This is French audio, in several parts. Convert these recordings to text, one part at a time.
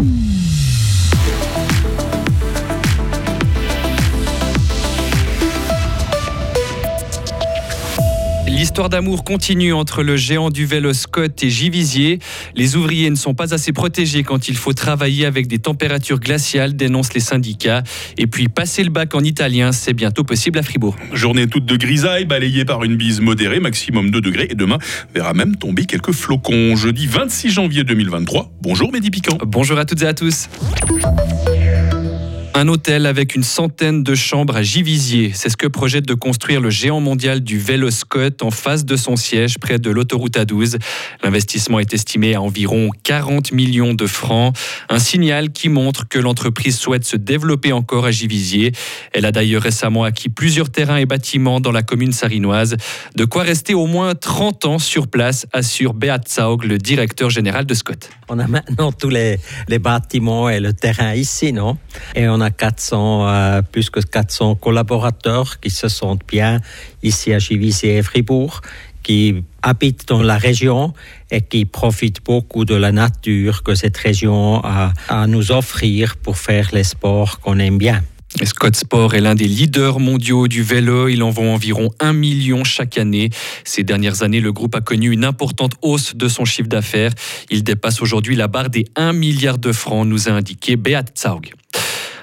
Mm. L'histoire d'amour continue entre le géant du vélo Scott et Givisier. Les ouvriers ne sont pas assez protégés quand il faut travailler avec des températures glaciales, dénoncent les syndicats. Et puis passer le bac en italien, c'est bientôt possible à Fribourg. Journée toute de grisaille, balayée par une bise modérée, maximum 2 degrés. Et demain verra même tomber quelques flocons. Jeudi 26 janvier 2023. Bonjour Mehdi Piquant. Bonjour à toutes et à tous. Un hôtel avec une centaine de chambres à Givisier. C'est ce que projette de construire le géant mondial du vélo Scott en face de son siège près de l'autoroute A12. L'investissement est estimé à environ 40 millions de francs. Un signal qui montre que l'entreprise souhaite se développer encore à Givisier. Elle a d'ailleurs récemment acquis plusieurs terrains et bâtiments dans la commune sarinoise. De quoi rester au moins 30 ans sur place, assure Beat Zaug, le directeur général de Scott. On a maintenant tous les, les bâtiments et le terrain ici, non? Et on a 400, euh, plus que 400 collaborateurs qui se sentent bien ici à Givisier et Fribourg, qui habitent dans la région et qui profitent beaucoup de la nature que cette région a à nous offrir pour faire les sports qu'on aime bien. Scott Sport est l'un des leaders mondiaux du vélo. Il en vend environ un million chaque année. Ces dernières années, le groupe a connu une importante hausse de son chiffre d'affaires. Il dépasse aujourd'hui la barre des 1 milliard de francs, nous a indiqué Beat Zaug.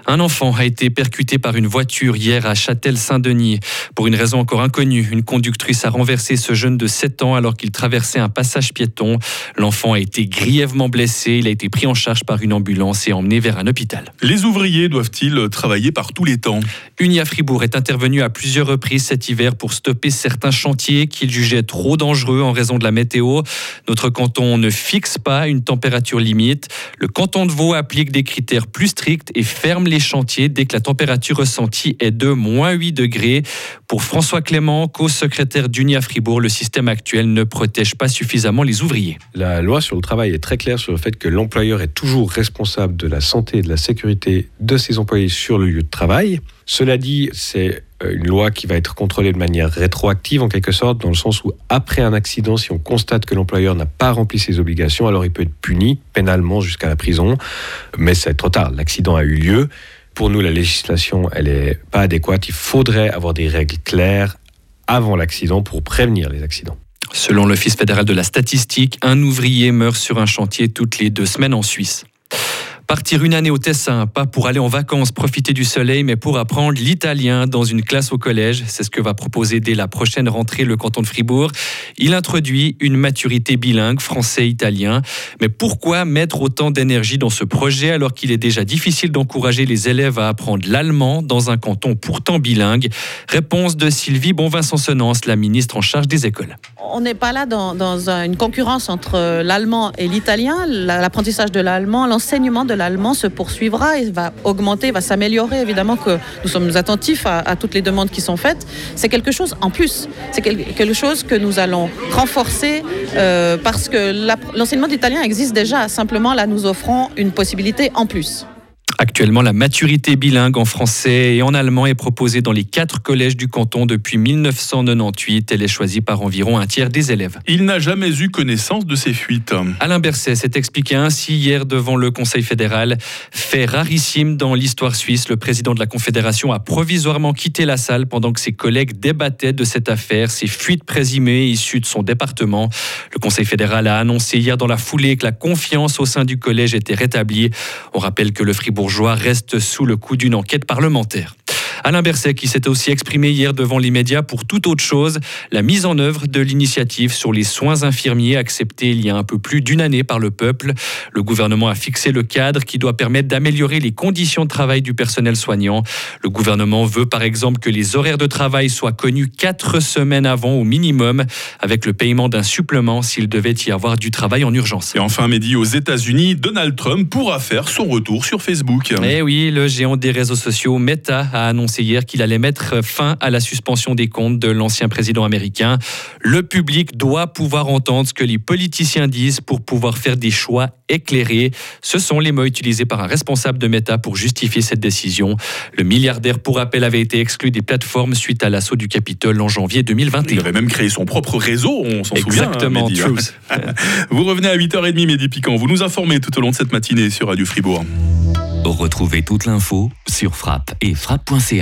Un enfant a été percuté par une voiture hier à Châtel-Saint-Denis. Pour une raison encore inconnue, une conductrice a renversé ce jeune de 7 ans alors qu'il traversait un passage piéton. L'enfant a été grièvement blessé. Il a été pris en charge par une ambulance et emmené vers un hôpital. Les ouvriers doivent-ils travailler par tous les temps? Unia Fribourg est intervenu à plusieurs reprises cet hiver pour stopper certains chantiers qu'il jugeait trop dangereux en raison de la météo. Notre canton ne fixe pas une température limite. Le canton de Vaud applique des critères plus stricts et ferme les chantiers dès que la température ressentie est de moins 8 degrés. Pour François Clément, co-secrétaire d'Unia Fribourg, le système actuel ne protège pas suffisamment les ouvriers. La loi sur le travail est très claire sur le fait que l'employeur est toujours responsable de la santé et de la sécurité de ses employés sur le lieu de travail. Cela dit, c'est euh, une loi qui va être contrôlée de manière rétroactive en quelque sorte, dans le sens où après un accident, si on constate que l'employeur n'a pas rempli ses obligations, alors il peut être puni pénalement jusqu'à la prison. Mais c'est trop tard, l'accident a eu lieu. Pour nous, la législation, elle n'est pas adéquate. Il faudrait avoir des règles claires avant l'accident pour prévenir les accidents. Selon l'Office fédéral de la statistique, un ouvrier meurt sur un chantier toutes les deux semaines en Suisse. Partir une année au Tessin, pas pour aller en vacances, profiter du soleil, mais pour apprendre l'italien dans une classe au collège. C'est ce que va proposer dès la prochaine rentrée le canton de Fribourg. Il introduit une maturité bilingue français-italien. Mais pourquoi mettre autant d'énergie dans ce projet alors qu'il est déjà difficile d'encourager les élèves à apprendre l'allemand dans un canton pourtant bilingue? Réponse de Sylvie Bonvin-Sonsonance, la ministre en charge des écoles. On n'est pas là dans, une concurrence entre l'allemand et l'italien. L'apprentissage de l'allemand, l'enseignement de l'allemand se poursuivra et va augmenter, va s'améliorer. Évidemment que nous sommes attentifs à, toutes les demandes qui sont faites. C'est quelque chose en plus. C'est quelque chose que nous allons renforcer euh, parce que l'enseignement d'italien existe déjà. Simplement, là, nous offrons une possibilité en plus. Actuellement, la maturité bilingue en français et en allemand est proposée dans les quatre collèges du canton depuis 1998. Elle est choisie par environ un tiers des élèves. Il n'a jamais eu connaissance de ces fuites. Alain Berset s'est expliqué ainsi hier devant le Conseil fédéral. Fait rarissime dans l'histoire suisse, le président de la Confédération a provisoirement quitté la salle pendant que ses collègues débattaient de cette affaire, ces fuites présumées issues de son département. Le Conseil fédéral a annoncé hier dans la foulée que la confiance au sein du collège était rétablie. On rappelle que le Fribourg bourgeois reste sous le coup d'une enquête parlementaire. Alain Berset qui s'est aussi exprimé hier devant les médias pour toute autre chose, la mise en œuvre de l'initiative sur les soins infirmiers acceptée il y a un peu plus d'une année par le peuple. Le gouvernement a fixé le cadre qui doit permettre d'améliorer les conditions de travail du personnel soignant. Le gouvernement veut par exemple que les horaires de travail soient connus quatre semaines avant au minimum, avec le paiement d'un supplément s'il devait y avoir du travail en urgence. Et enfin, Mehdi, aux États-Unis, Donald Trump pourra faire son retour sur Facebook. Eh oui, le géant des réseaux sociaux Meta a annoncé annoncé hier qu'il allait mettre fin à la suspension des comptes de l'ancien président américain. Le public doit pouvoir entendre ce que les politiciens disent pour pouvoir faire des choix éclairés. Ce sont les mots utilisés par un responsable de Meta pour justifier cette décision. Le milliardaire, pour rappel, avait été exclu des plateformes suite à l'assaut du Capitole en janvier 2021. Il avait même créé son propre réseau, on s'en souvient. hein, Exactement, hein. Truth. Vous revenez à 8h30, Mehdi Piquant. Vous nous informez tout au long de cette matinée sur Radio Fribourg. Retrouvez toute l'info sur frappe et frappe.ch.